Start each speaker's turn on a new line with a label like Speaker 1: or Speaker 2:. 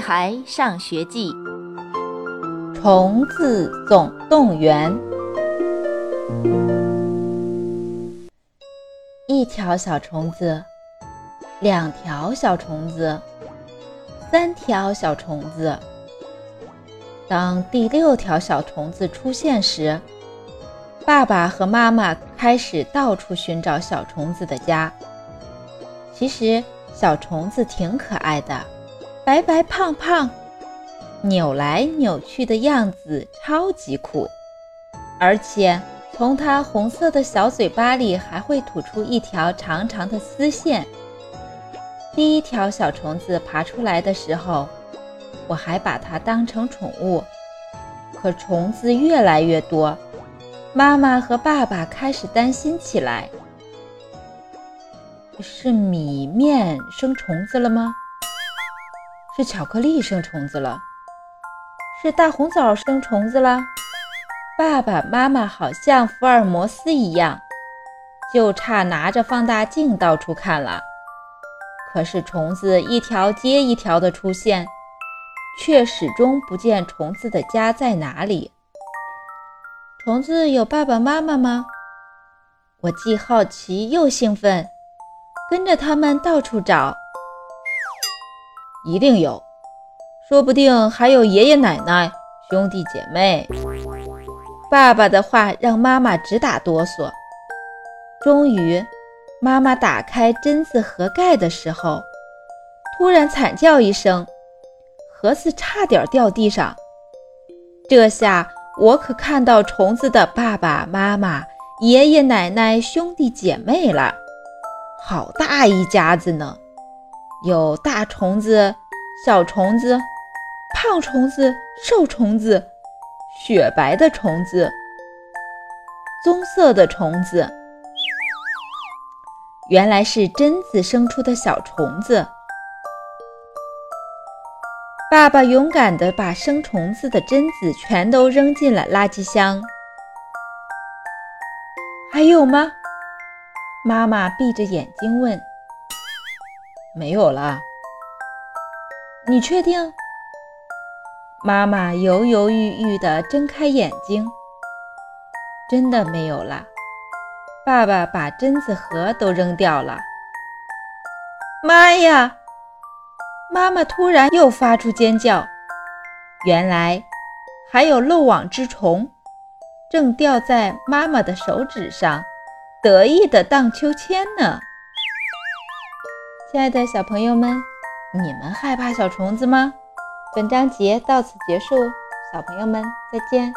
Speaker 1: 孩上学记》《
Speaker 2: 虫子总动员》。一条小虫子，两条小虫子，三条小虫子。当第六条小虫子出现时，爸爸和妈妈开始到处寻找小虫子的家。其实小虫子挺可爱的，白白胖胖，扭来扭去的样子超级酷，而且从它红色的小嘴巴里还会吐出一条长长的丝线。第一条小虫子爬出来的时候。我还把它当成宠物，可虫子越来越多，妈妈和爸爸开始担心起来。是米面生虫子了吗？是巧克力生虫子了？是大红枣生虫子了？爸爸妈妈好像福尔摩斯一样，就差拿着放大镜到处看了。可是虫子一条接一条的出现。却始终不见虫子的家在哪里。虫子有爸爸妈妈吗？我既好奇又兴奋，跟着他们到处找。一定有，说不定还有爷爷奶奶、兄弟姐妹。爸爸的话让妈妈直打哆嗦。终于，妈妈打开榛子盒盖的时候，突然惨叫一声。盒子差点掉地上，这下我可看到虫子的爸爸妈妈、爷爷奶奶、兄弟姐妹了，好大一家子呢！有大虫子、小虫子、胖虫子、瘦虫子、雪白的虫子、棕色的虫子，原来是榛子生出的小虫子。爸爸勇敢地把生虫子的榛子全都扔进了垃圾箱。还有吗？妈妈闭着眼睛问。没有了。你确定？妈妈犹犹豫豫地睁开眼睛。真的没有了。爸爸把榛子核都扔掉了。妈呀！妈妈突然又发出尖叫，原来还有漏网之虫，正吊在妈妈的手指上，得意的荡秋千呢。亲爱的小朋友们，你们害怕小虫子吗？本章节到此结束，小朋友们再见。